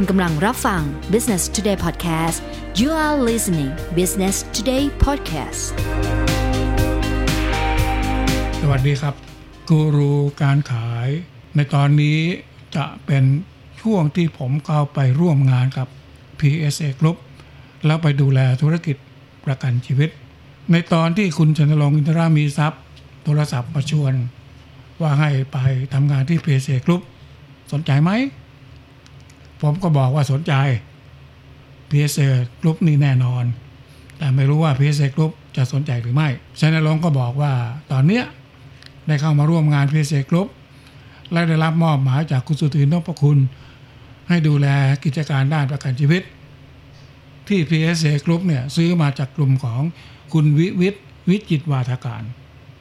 คุณกำลังรับฟัง Business Today Podcast you are listening Business Today Podcast สวัสดีครับ กูรูการขาย ในตอนนี้จะเป็นช่วงที่ผมเข้าไปร่วมงานกับ PSA Group แล้วไปดูแลธุรกิจประกันชีวิต ในตอนที่คุณชนรงค์อินทรามีทรัพย์ โทรศัพท์มาชวน ว่าให้ไปทำงานที่ PSA Group สนใจไหม ผมก็บอกว่าสนใจ PSA Group นี่แน่นอน แต่ไม่รู้ว่า PSA Group จะสนใจหรือไม่ชนรงค์ก็บอกว่าตอนเนี้ยได้เข้ามาร่วมงาน PSA Group และได้รับมอบหมายจากคุณสุทินนพคุณ ให้ดูแลกิจการด้านประกันชีวิต ที่ PSA Group เนี่ยซื้อมาจากกลุ่มของคุณวิวิทวิจิตวาทการ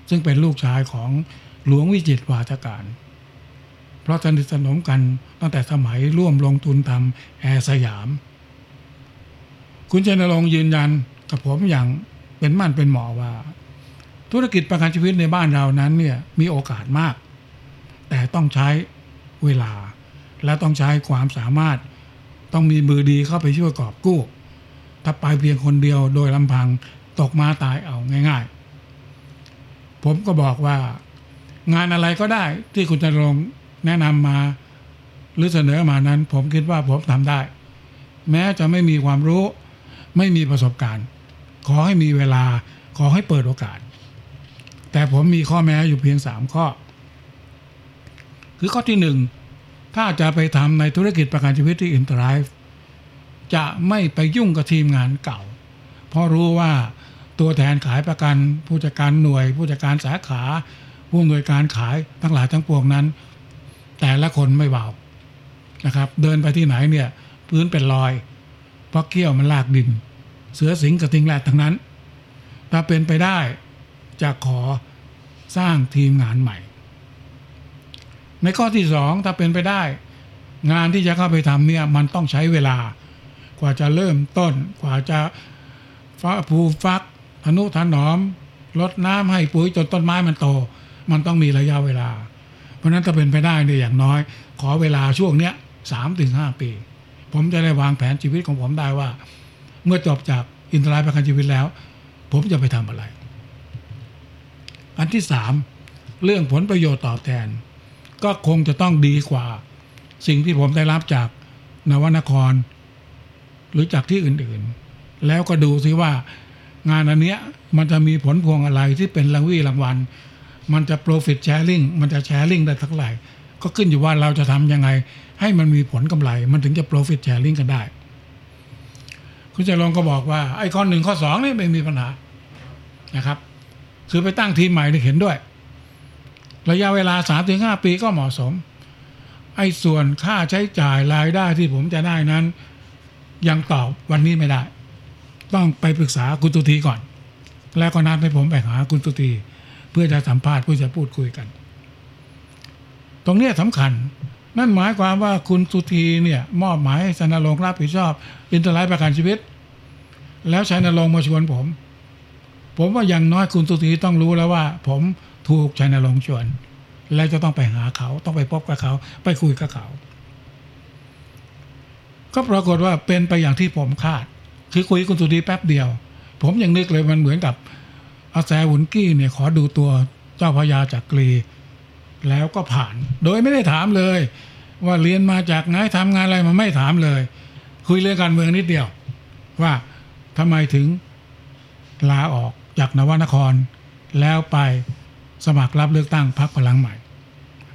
ซึ่งเป็นลูกชายของหลวงวิจิตวาทการ เพราะสนิทสนมกันตั้งแต่สมัยร่วมลงทุนทำแอร์สยาม คุณชนรงยืนยันกับผมอย่างเป็นมั่นเป็นหมอว่า ธุรกิจประกันชีวิตในบ้านเรานั้นเนี่ยมีโอกาสมาก แต่ต้องใช้เวลา และต้องใช้ความสามารถ ต้องมีมือดีเข้าไปช่วยกอบกู้ ถ้าไปเพียงคนเดียวโดยลำพังตกม้าตายเอาง่าย ๆ ผมก็บอกว่างานอะไรก็ได้ที่คุณชนรงค์ แนะนำมาหรือเสนอมานั้น ผมคิดว่าผมทำได้ แม้จะไม่มีความรู้ ไม่มีประสบการณ์ ขอให้มีเวลาขอให้เปิดโอกาส แต่ผมมีข้อแม้อยู่เพียงสามข้อ คือข้อที่หนึ่งถ้าจะไปทำในธุรกิจประกันชีวิตที่อินเตอร์ไลฟ์จะไม่ไปยุ่งกับทีมงานเก่า เพราะรู้ว่าตัวแทนขายประกัน ผู้จัดการหน่วย ผู้จัดการสาขา ผู้อำนวยการขายทั้งหลายทั้งปวงนั้น แต่ละคนไม่เบานะครับ เดินไปที่ไหนเนี่ย พื้นเป็นรอย เพราะเกี้ยวมันลากดิน เสือสิงกระทิงแรดทั้งนั้น ถ้าเป็นไปได้จะขอสร้างทีมงานใหม่ ในข้อที่สองถ้าเป็นไปได้ งานที่จะเข้าไปทำเนี่ยมันต้องใช้เวลากว่าจะเริ่มต้นกว่าจะฟ้าผูฟักทนุถนอมลดน้ำให้ปุ๋ยจนต้นไม้มันโต มันต้องมีระยะเวลา ราะนั้นถ้าเป็นไปได้เนี่ยอย่างน้อย ขอเวลาช่วงเนี้ยสามถึงห้าปี ผมจะได้วางแผนชีวิตของผมได้ว่า เมื่อจบจากอินทรายประกันชีวิตแล้ว ผมจะไปทำอะไร อันที่สามเรื่องผลประโยชน์ตอบแทน ก็คงจะต้องดีกว่า สิ่งที่ผมได้รับจากนวนคร หรือจากที่อื่นๆ แล้วก็ดูซิว่างานอันเนี้ยมันจะมีผลพวงอะไรที่เป็นรางวีรางวัล มันจะ profit sharing มันจะ sharing ได้ท่าไหร่ก็ขึ้นอยู่ว่าเราจะทำยังไง ให้มันมีผลกำไร มันถึงจะ profit sharing กันได้ คุณจะลองก็บอกว่า ไอ้ข้อหนึ่งข้อสองนี่ไม่มีปัญหานะครับ คือไปตั้งทีมใหม่ที่เห็นด้วย ระยะเวลา3าถึงหปีก็เหมาะสม ไอ้ส่วนค่าใช้จ่ายรายได้ที่ผมจะได้นั้น ยังตอบวันนี้ไม่ได้ ต้องไปปรึกษาคุณตุทีก่อน แล้วก็นัดให้ผมไปหาคุณตุที พื่อจะสัมภาษณ์เพื่อจะพูดคุยกัน ตรงเนี้ยสำคัญ นั่นหมายความว่าคุณสุธีเนี่ย มอบหมายให้ชนรงค์รับผิดชอบ อินเตอร์ไลฟ์ประกันชีวิต แล้วชนรงค์มาชวนผม ผมว่าอย่างน้อยคุณสุธีต้องรู้แล้วว่า ผมถูกชนรงค์ชวน และจะต้องไปหาเขาต้องไปพบกับเขา ไปคุยกับเขา ก็ปรากฏว่าเป็นไปอย่างที่ผมคาด คือคุยกับคุณสุธีแป๊บเดียว ผมยังนึกเลยมันเหมือนกับ อะแซหวุ่นกี้เนี่ยขอดูตัวเจ้าพระยาจักรีแล้วก็ผ่าน โดยไม่ได้ถามเลย ว่าเรียนมาจากไหนทำงานอะไรมาไม่ถามเลย คุยเรื่องการเมืองนิดเดียว ว่าทำไมถึงลาออกจากนวนคร แล้วไปสมัครรับเลือกตั้งพรรคพลังใหม่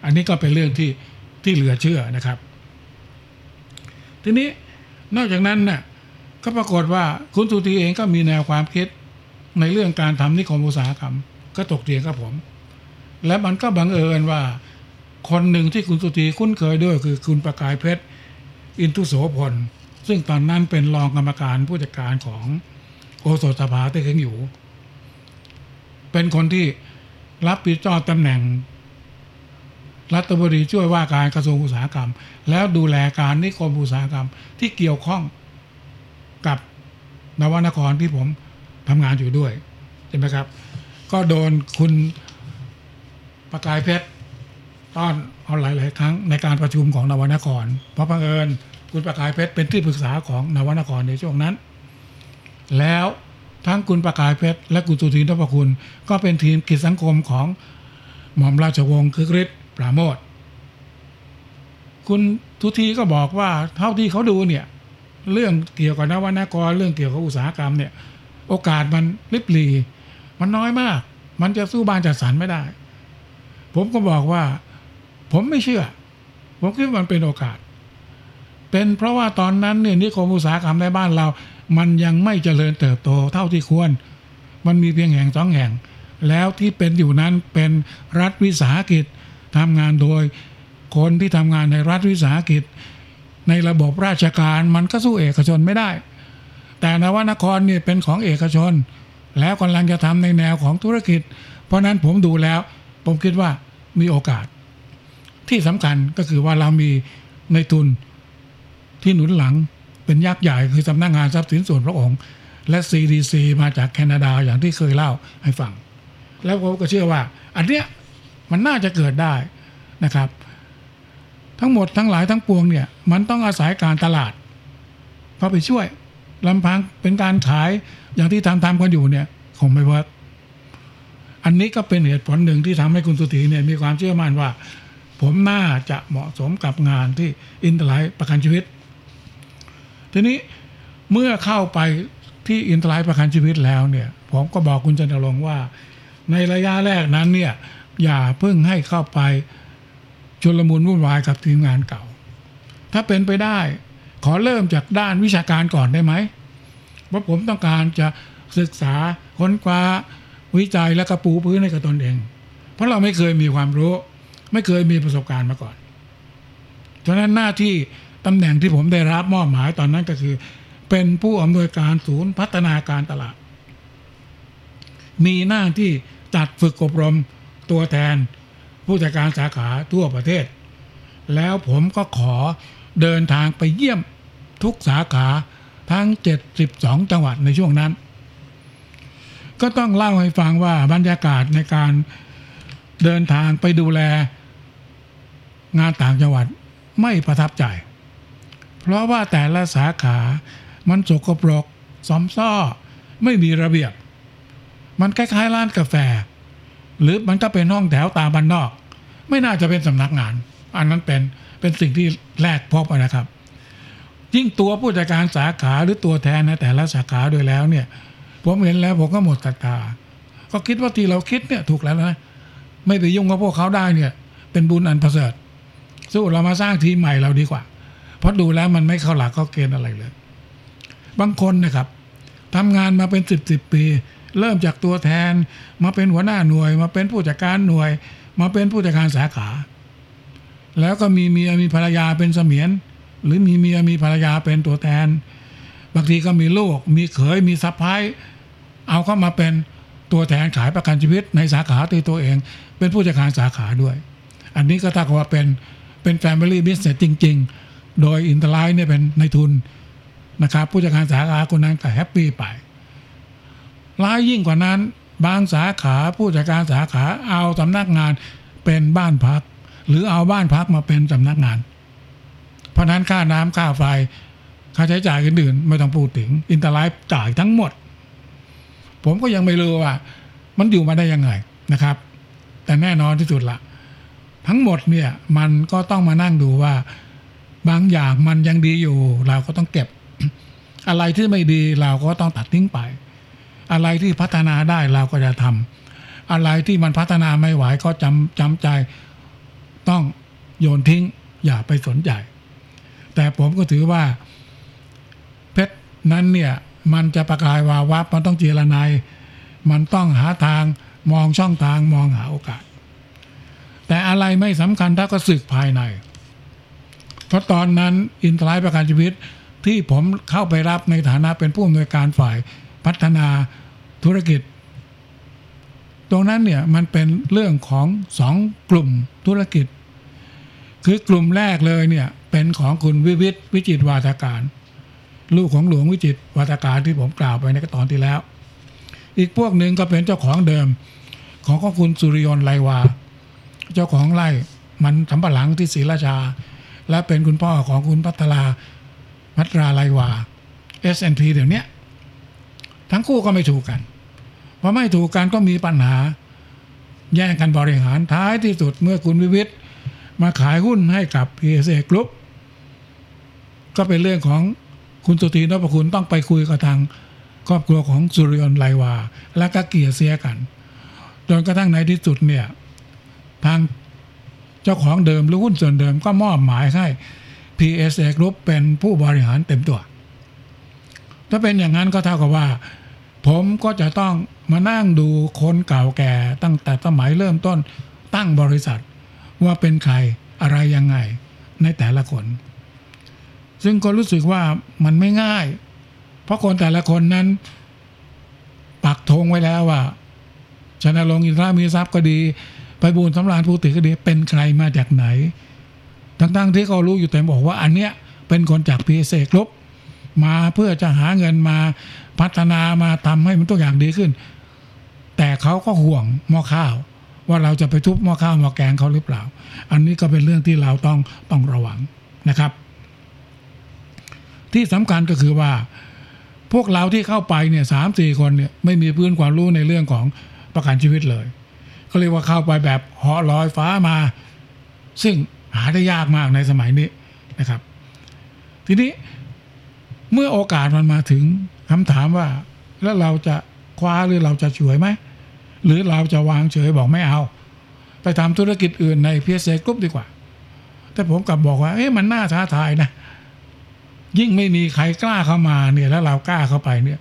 อันนี้ก็เป็นเรื่องที่ที่เหลือเชื่อนะครับ ทีนี้นอกจากนั้นน่ะก็ปรากฏว่าคุณสุธีเองก็มีแนวความคิด ในเรื่องการทำนิคมอุตสาหกรรม ก็ตกเถียงกับผม และมันก็บังเอิญว่า คนหนึ่งที่คุณสุธีคุ้นเคยด้วยคือคุณประกายเพชร อินทุโสพล ซึ่งตอนนั้นเป็นรองกรรมการผู้จัดการของโอสถสภาเต้เข็งอยู่ เป็นคนที่รับผิดชอบตำแหน่ง รัฐบดีช่วยว่าการกระทรวงอุตสาหกรรม แล้วดูแลการนิคมอุตสาหกรรมที่เกี่ยวข้องกับนวนครที่ผม ทำงานอยู่ด้วยใช่ไหมครับ ก็โดนคุณประกายเพชรต้อนเอาหลาย ๆ ครั้งในการประชุมของนวนคร เพราะบังเอิญคุณประกายเพชรเป็นที่ปรึกษาของนวนครในช่วงนั้น แล้วทั้งคุณประกายเพชรและคุณสุทินทพคุณ ก็เป็นทีมกิจสังคมของหม่อมราชวงศ์คึกฤทธิ์ปราโมทคุณทุทีก็บอกว่าเท่าที่เขาดูเนี่ย เรื่องเกี่ยวกับนวนกรเรื่องเกี่ยวกับอุตสาหกรรมเนี่ย โอกาสมันลิบหลีมันน้อยมาก มันจะสู้บ้านจัดสรรไม่ได้ ผมก็บอกว่า ผมไม่เชื่อ ผมคิดว่ามันเป็นโอกาส เป็นเพราะว่าตอนนั้นเนี่ยนิคมอุตสาหกรรมในบ้านเรา มันยังไม่เจริญเติบโตเท่าที่ควร มันมีเพียงแห่งสองแห่ง แล้วที่เป็นอยู่นั้นเป็นรัฐวิสาหกิจทำงานโดยคนที่ทำงานในรัฐวิสาหกิจ ในระบบราชการมันก็สู้เอกชนไม่ได้ แต่นวนครเนี่ยเป็นของเอกชน แล้วกำลังจะทำในแนวของธุรกิจ เพราะนั้นผมดูแล้ว ผมคิดว่ามีโอกาส ที่สำคัญก็คือว่าเรามีในทุนที่หนุนหลังเป็นยักษ์ใหญ่คือสำนักงานทรัพย์สินส่วนพระองค์ และ CDC มาจากแคนาดาอย่างที่เคยเล่าให้ฟัง แล้วผมก็เชื่อว่า อันเนี้ยมันน่าจะเกิดได้นะครับ ทั้งหมดทั้งหลายทั้งปวงเนี่ย มันต้องอาศัยการตลาดเข้าไปช่วย ลำพังเป็นการขายอย่างที่ทำทำกันอยู่เนี่ยคงไม่ work อันนี้ก็เป็นเหตุผลหนึ่งที่ทำให้คุณสุธีเนี่ยมีความเชื่อมั่นว่า ผมน่าจะเหมาะสมกับงานที่อินเตอร์ไลฟ์ประกันชีวิต ทีนี้เมื่อเข้าไปที่อินเตอร์ไลฟ์ประกันชีวิตแล้วเนี่ย ผมก็บอกคุณชนรงค์ว่า ในระยะแรกนั้นเนี่ยอย่าเพิ่งให้เข้าไปชุลมุนวุ่นวายกับทีมงานเก่า ถ้าเป็นไปได้ ขอเริ่มจากด้านวิชาการก่อนได้ไหมเพราะผมต้องการจะศึกษาค้นคว้าวิจัยและก็ปูพื้นให้กับตนเอง เพราะเราไม่เคยมีความรู้ ไม่เคยมีประสบการณ์มาก่อนฉะนั้นหน้าที่ตำแหน่งที่ผมได้รับมอบหมายตอนนั้นก็คือ เป็นผู้อำนวยการศูนย์พัฒนาการตลาด มีหน้าที่จัดฝึกอบรมตัวแทน ผู้จัดการสาขาทั่วประเทศ แล้วผมก็ขอ เดินทางไปเยี่ยมทุกสาขาทั้ง 72 จังหวัดในช่วงนั้น ก็ต้องเล่าให้ฟังว่าบรรยากาศในการเดินทางไปดูแลงานต่างจังหวัดไม่ประทับใจ เพราะว่าแต่ละสาขามันสกปรกซอมซ่อไม่มีระเบียบ มันคล้ายๆร้านกาแฟ หรือมันก็เป็นห้องแถวตามบ้านนอก ไม่น่าจะเป็นสำนักงาน อันนั้นเป็นเป็นสิ่งที่แรกพบนะครับ ยิ่งตัวผู้จัดการสาขาหรือตัวแทนในแต่ละสาขาโดยแล้วเนี่ย ผมเห็นแล้วผมก็หมดศรัทธาก็คิดว่าที่เราคิดเนี่ยถูกแล้วนะ ไม่ไปยุ่งกับพวกเขาได้เนี่ย เป็นบุญอันประเสริฐสู้เรามาสร้างทีมใหม่เราดีกว่า เพราะดูแล้วมันไม่เข้าหลักเข้าเกณฑ์อะไรเลย บางคนนะครับทำงานมาเป็นสิบสิบปี เริ่มจากตัวแทน มาเป็นหัวหน้าหน่วย มาเป็นผู้จัดการหน่วย มาเป็นผู้จัดการสาขา แล้วก็มีเมียมีภรรยาเป็นเสมียน หรือมีเมียมีภรรยาเป็นตัวแทน บางทีก็มีลูก มีเขยมีสะพ้ายเอาเข้ามาเป็นตัวแทนขายประกันชีวิตในสาขาตัวตัวเอง เป็นผู้จัดการสาขาด้วย อันนี้ก็เท่ากับว่าเป็นเป็น Family Business จริง ๆ โดยอินเตอร์ไลฟ์เนี่ยเป็นนายทุนนะครับผู้จัดการสาขาคนนั้นก็ happy ไปร้ายยิ่งกว่านั้น บางสาขาผู้จัดการสาขาเอาสำนักงานเป็นบ้านพัก หรือเอาบ้านพักมาเป็นสำนักงาน เพราะนั้นค่าน้ำค่าไฟค่าใช้จ่ายอื่นๆไม่ต้องพูดถึงอินเตอร์ไลฟ์จ่ายทั้งหมด ผมก็ยังไม่รู้ว่า มันอยู่มาได้ยังไงนะครับ แต่แน่นอนที่สุดละทั้งหมดเนี่ยมันก็ต้องมานั่งดูว่า บางอย่างมันยังดีอยู่ เราก็ต้องเก็บ อะไรที่ไม่ดีเราก็ต้องตัดทิ้งไป อะไรที่พัฒนาได้เราก็จะทำอะไรที่มันพัฒนาไม่ไหวก็จำจำใจ ต้องโยนทิ้ง อย่าไปสนใจ แต่ผมก็ถือว่า เพชรนั้นเนี่ยมันจะประกายวาวับมันต้องเจรนายมันต้องหาทางมองช่องทางมองหาโอกาส แต่อะไรไม่สำคัญถ้าก็สึกภายใน เพราะตอนนั้นอินทรายประกันชีวิตที่ผมเข้าไปรับในฐานะเป็นผู้อำนวยการฝ่ายพัฒนาธุรกิจ ตรงนั้นเนี่ยมันเป็นเรื่องของสองกลุ่มธุรกิจ คือกลุ่มแรกเลยเนี่ยเป็นของคุณวิวิทวิจิตวาทการ ลูกของหลวงวิจิตวาทการที่ผมกล่าวไปในตอนที่แล้ว อีกพวกหนึ่งก็เป็นเจ้าของเดิม ของของคุณสุริยนไลวา เจ้าของไร่มันสำปะหลังที่ศรีราชา และเป็นคุณพ่อของคุณพัทราพัทราไลวา S&P เดี๋ยวนี้ทั้งคู่ก็ไม่ถูกกัน พอไม่ถูกกันก็มีปัญหา แย่งกันบริหารท้ายที่สุดเมื่อคุณวิวิทย์มาขายหุ้นให้กับ PSA Group ก็เป็นเรื่องของคุณสุธีนพคุณต้องไปคุยกับทางครอบครัวของสุริยนไลวา และก็เกียเสียกัน จนกระทั่งในที่สุดเนี่ย ทางเจ้าของเดิมหรือหุ้นส่วนเดิมก็มอบหมายให้ PSA Group เป็นผู้บริหารเต็มตัว ถ้าเป็นอย่างนั้นก็เท่ากับว่า ผมก็จะต้อง มานั่งดูคนเก่าแก่ตั้งแต่สมัยเริ่มต้นตั้งบริษัท ว่าเป็นใครอะไรยังไงในแต่ละคน ซึ่งก็รู้สึกว่ามันไม่ง่าย เพราะคนแต่ละคนนั้น ปักธงไว้แล้วว่าชนะลงอินทรามีทรัพย์ก็ดีไปบูรสำราญภูติก็ดีเป็นใครมาจากไหน ทั้งๆที่เขารู้อยู่แต่บอกว่าอันเนี้ยเป็นคนจากพีเสกลบมาเพื่อจะหาเงินมาพัฒนามาทำให้มันตัวอย่างดีขึ้น แต่เขาก็ห่วงหม้อข้าว ว่าเราจะไปทุบหม้อข้าวหม้อแกงเขาหรือเปล่า อันนี้ก็เป็นเรื่องที่เราต้องต้องระวังนะครับ ที่สำคัญก็คือว่า พวกเราที่เข้าไปเนี่ยสามสี่คนเนี่ยไม่มีพื้นความรู้ในเรื่องของประกันชีวิตเลยเขาเรียกว่าเข้าไปแบบเหาะลอยฟ้ามา ซึ่งหาได้ยากมากในสมัยนี้นะครับ ทีนี้เมื่อโอกาสมันมาถึงคำถามว่า แล้วเราจะคว้าหรือเราจะช่วยไหม หรือเราจะวางเฉยบอกไม่เอา ไปทำธุรกิจอื่นใน PSA Group ดีกว่า แต่ผมกลับบอกว่าเอ๊ะมันน่าท้าทายนะ ยิ่งไม่มีใครกล้าเข้ามาเนี่ยแล้วเรากล้าเข้าไปเนี่ย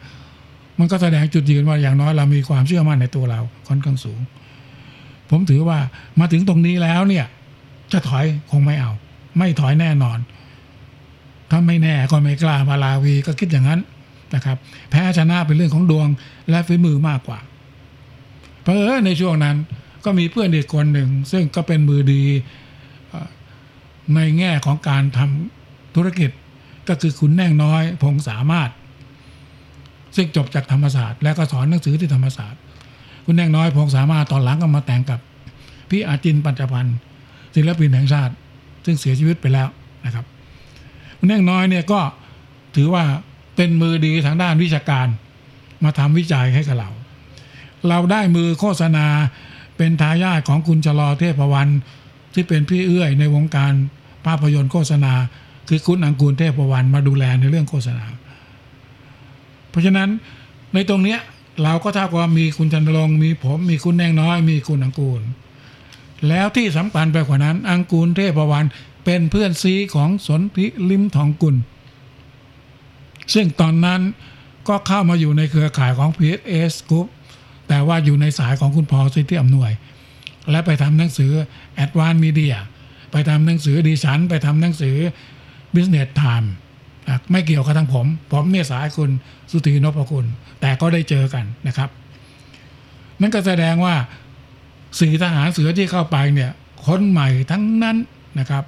มันก็แสดงจุดยืนว่าอย่างน้อยเรามีความเชื่อมั่นในตัวเราค่อนข้างสูง ผมถือว่ามาถึงตรงนี้แล้วเนี่ย จะถอยคงไม่เอา ไม่ถอยแน่นอน ถ้าไม่แน่ก็ไม่กล้ามาลาวีก็คิดอย่างนั้นนะครับ แพ้ชนะเป็นเรื่องของดวงและฝีมือมากกว่า เพราะเออในช่วงนั้นก็มีเพื่อนอีกคนหนึ่ง ซึ่งก็เป็นมือดีในแง่ของการทำธุรกิจก็คือคุณแน่งน้อยพงสามารถ ซึ่งจบจากธรรมศาสตร์ และก็สอนหนังสือที่ธรรมศาสตร์ คุณแน่งน้อยพงสามารถตอนหลังก็มาแต่งกับพี่อาจินปัญจพันธ์ศิลปินแห่งชาติ ซึ่งเสียชีวิตไปแล้วนะครับ คุณแน่งน้อยเนี่ยก็ถือว่าเป็นมือดีทางด้านวิชาการ มาทำวิจัยให้กับเรา เราได้มือโฆษณาเป็นทายาทของคุณชลอเทพวรรณที่เป็นพี่เอื้อยในวงการภาพยนตร์โฆษณา คือคุณอังกูลเทพวรรณมาดูแลในเรื่องโฆษณา เพราะฉะนั้นในตรงเนี้ยเราก็ถ้าว่ามีคุณจันทรงมีผมมีคุณแนงน้อย มีคุณอังกูล แล้วที่สำคัญไปกว่านั้น อังกูลเทพวรรณเป็นเพื่อนซีของสนธิลิมทองกุล ซึ่งตอนนั้นก็เข้ามาอยู่ในเครือข่ายของ PSS Group แต่ว่าอยู่ในสายของคุณพอสิทธิอำนวย และไปทำหนังสือ Advanced Media ไปทำหนังสือดิฉัน ไปทำหนังสือ Business Time ไม่เกี่ยวกับทางผม ผมเนี่ยสายคุณสุธีนพคุณ แต่ก็ได้เจอกันนะครับ นั่นก็แสดงว่าสื่อทหารเสือที่เข้าไปเนี่ยคนใหม่ทั้งนั้นนะครับ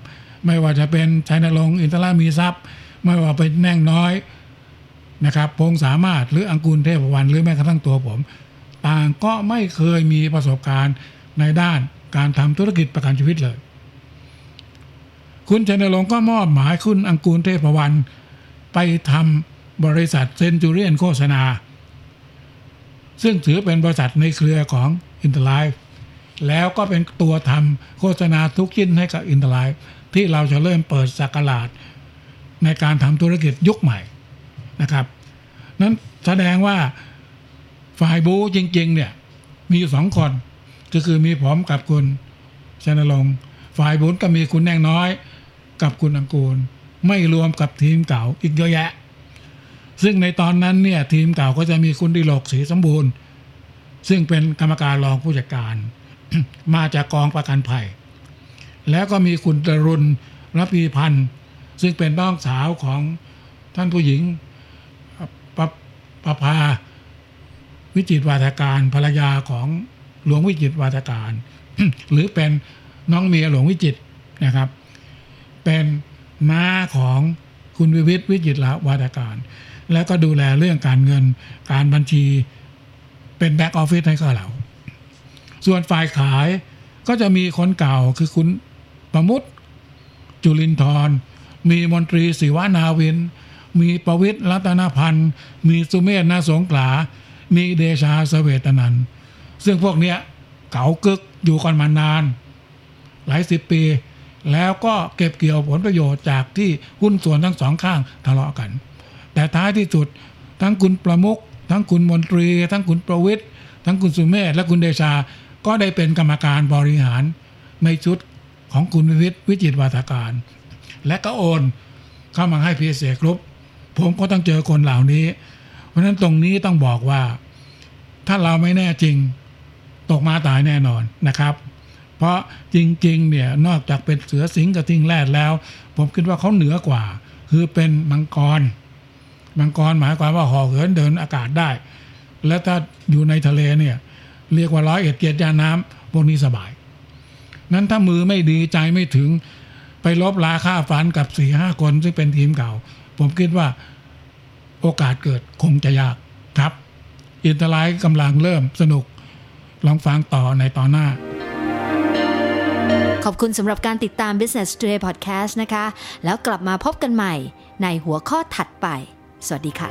ไม่ว่าจะเป็นชัยนรงค์อินทรามีทรัพย์ ไม่ว่าเป็นแน่งน้อยนะครับพงสามารถหรืออังกูลเทพวันหรือแม้กระทั่งตัวผม ต่างก็ไม่เคยมีประสบการณ์ในด้านการทำธุรกิจประกันชีวิตเลย คุณชัยนรงค์ก็มอบหมายคุณอังกูลเทพวันไปทำบริษัท Centurion โฆษณา ซึ่งถือเป็นบริษัทในเครือของอินเตอร์ไลฟ์แล้วก็เป็นตัวทำโฆษณาทุกชิ้นให้กับอินเตอร์ไลฟ์ที่เราจะเริ่มเปิดศักราชในการทำธุรกิจยุคใหม่นะครับ นั้นแสดงว่า ฝ่ายบูจริง ๆ เนี่ย มีอยู่สองคน ก็คือมีผมกับคุณชนลงฝ่ายบุญก็มีคุณแน่งน้อย กับคุณอังกูล ไม่รวมกับทีมเก่าอีกเยอะแยะ ซึ่งในตอนนั้นเนี่ย ทีมเก่าก็จะมีคุณดิโลกศรีสมบูรณ์ ซึ่งเป็นกรรมการรองผู้จัดการ มาจากกองประกันภัย แล้วก็มีคุณตรุณรัพีพันธ์ซึ่งเป็นน้องสาวของท่านผู้หญิงปปภา วิจิตวาทการภรรยาของหลวงวิจิตวาทการ หรือเป็นน้องเมียหลวงวิจิตนะครับ เป็นน้าของคุณวิวิทวิจิตรวาทการ แล้วก็ดูแลเรื่องการเงินการบัญชีเป็นแบ็กออฟฟิศให้กับเรา ส่วนฝ่ายขายก็จะมีคนเก่าคือคุณประมุตจุลินทร์มีมนตรีศิวานาวิน มีประวิตรรัตนพันธ์ มีสุเมธนาสงขลา มีเดชาสเวตนันท์ซึ่งพวกเนี้ยเก่ากึกอยู่กันมานาน หลายสิบปี แล้วก็เก็บเกี่ยวผลประโยชน์จากที่หุ้นส่วนทั้งสองข้างทะเลาะกัน แต่ท้ายที่สุดทั้งคุณประมุขทั้งคุณมนตรี ทั้งคุณประวิทย์ทั้งคุณสุเมธและคุณเดชาก็ได้เป็นกรรมการบริหารในชุดของคุณวิทย์วิจิตรวาทการ และก็โอนเข้ามาให้พีเสกรุปผมก็ต้องเจอคนเหล่านี้ เพราะฉะนั้นตรงนี้ต้องบอกว่า ถ้าเราไม่แน่จริง ตกมาตายแน่นอนนะครับ เพราะจริงๆเนี่ยนอกจากเป็นเสือสิงกับทิงแรดแล้ว ผมคิดว่าเขาเหนือกว่า คือเป็นมังกร มังกรหมายความว่าเหาะเหินเดินอากาศได้ และถ้าอยู่ในทะเลเนี่ยเรียกว่าร้อยเอ็ดเกียรติยานน้ำพวกนี้สบาย นั้นถ้ามือไม่ดีใจไม่ถึงไปรบราฆ่าฟันกับสี่ห้าคนซึ่งเป็นทีมเก่า ผมคิดว่า โอกาสเกิดคงจะยากครับ อินเตอร์ไลฟ์กำลังเริ่มสนุก ลองฟังต่อในตอนหน้า ขอบคุณสำหรับการติดตาม Business Today Podcast นะคะ แล้วกลับมาพบกันใหม่ในหัวข้อถัดไป สวัสดีค่ะ